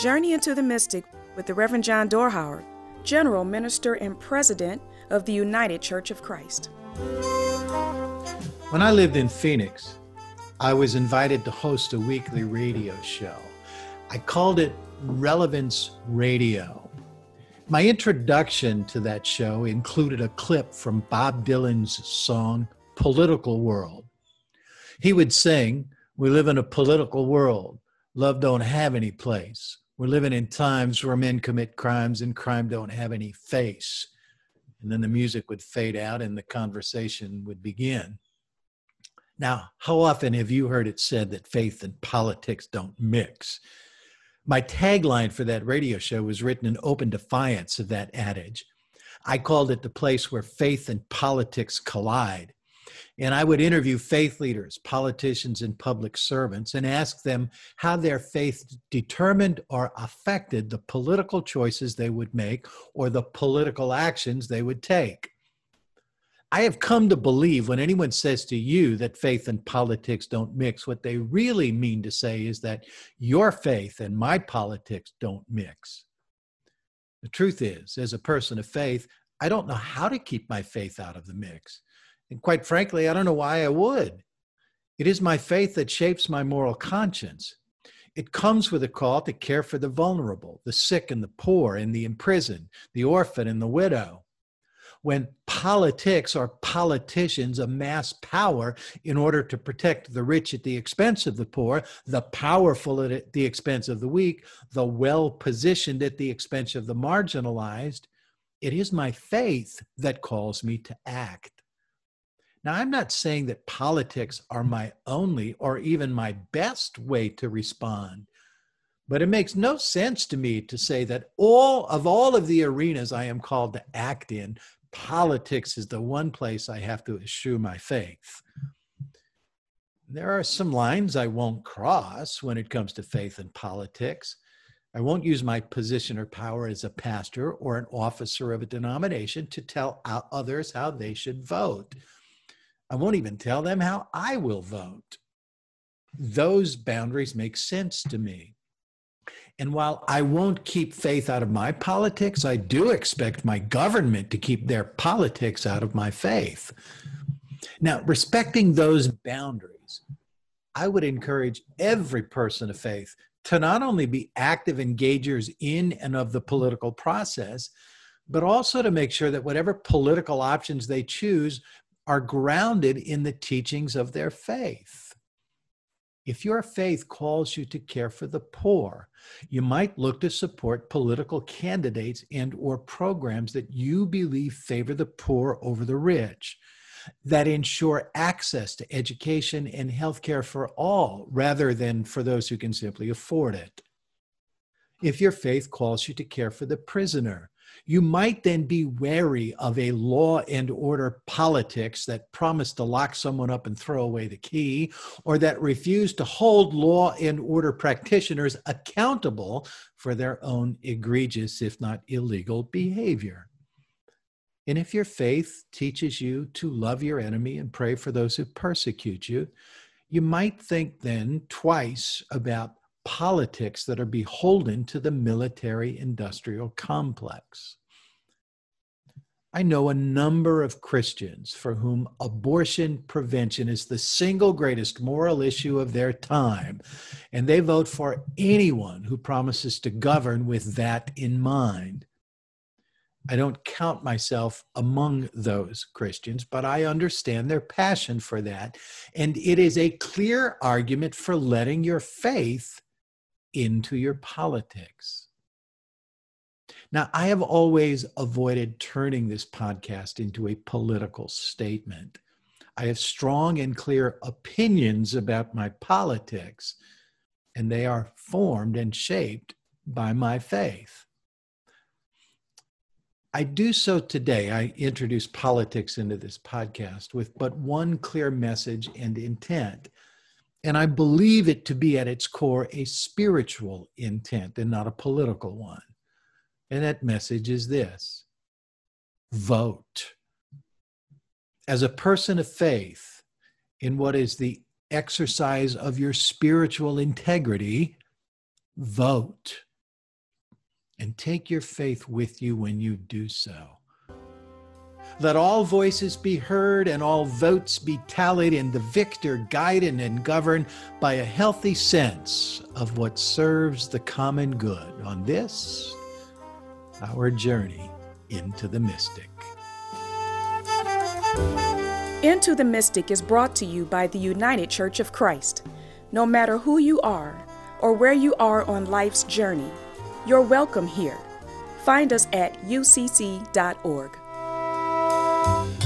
Journey into the Mystic with the Reverend John Dorhauer, General Minister and President of the United Church of Christ. When I lived in Phoenix, I was invited to host a weekly radio show. I called it Relevance Radio. My introduction to that show included a clip from Bob Dylan's song Political World. He would sing, We live in a political world. Love don't have any place. We're living in times where men commit crimes and crime don't have any face. And then the music would fade out and the conversation would begin. Now, how often have you heard it said that faith and politics don't mix? My tagline for that radio show was written in open defiance of that adage. I called it the place where faith and politics collide. And I would interview faith leaders, politicians, and public servants and ask them how their faith determined or affected the political choices they would make or the political actions they would take. I have come to believe when anyone says to you that faith and politics don't mix, what they really mean to say is that your faith and my politics don't mix. The truth is, as a person of faith, I don't know how to keep my faith out of the mix. And quite frankly, I don't know why I would. It is my faith that shapes my moral conscience. It comes with a call to care for the vulnerable, the sick and the poor, and the imprisoned, the orphan and the widow when politics or politicians amass power in order to protect the rich at the expense of the poor, the powerful at the expense of the weak, the well positioned at the expense of the marginalized, it is my faith that calls me to act. Now, I'm not saying that politics are my only or even my best way to respond. But it makes no sense to me to say that all of all of the arenas I am called to act in, politics is the one place I have to eschew my faith. There are some lines I won't cross when it comes to faith and politics. I won't use my position or power as a pastor or an officer of a denomination to tell others how they should vote. I won't even tell them how I will vote. Those boundaries make sense to me. And while I won't keep faith out of my politics, I do expect my government to keep their politics out of my faith. Now, respecting those boundaries, I would encourage every person of faith to not only be active engagers in and of the political process, but also to make sure that whatever political options they choose are grounded in the teachings of their faith. If your faith calls you to care for the poor, you might look to support political candidates and or programs that you believe favor the poor over the rich, that ensure access to education and healthcare for all rather than for those who can simply afford it. If your faith calls you to care for the prisoner, you might then be wary of a law and order politics that promise to lock someone up and throw away the key, or that refuse to hold law and order practitioners accountable for their own egregious, if not illegal, behavior. And if your faith teaches you to love your enemy and pray for those who persecute you, you might think then twice about politics that are beholden to the military industrial complex. I know a number of Christians for whom abortion prevention is the single greatest moral issue of their time, and they vote for anyone who promises to govern with that in mind. I don't count myself among those Christians, but I understand their passion for that. And it is a clear argument for letting your faith into your politics. Now, I have always avoided turning this podcast into a political statement. I have strong and clear opinions about my politics, and they are formed and shaped by my faith. I do so today. I introduce politics into this podcast with but one clear message and intent and I believe it to be at its core a spiritual intent and not a political one. And that message is this vote. As a person of faith, in what is the exercise of your spiritual integrity, vote. and take your faith with you when you do so. Let all voices be heard and all votes be tallied, and the victor guided and governed by a healthy sense of what serves the common good on this, our journey into the mystic. Into the Mystic is brought to you by the United Church of Christ. No matter who you are or where you are on life's journey, you're welcome here. Find us at ucc.org. Bye.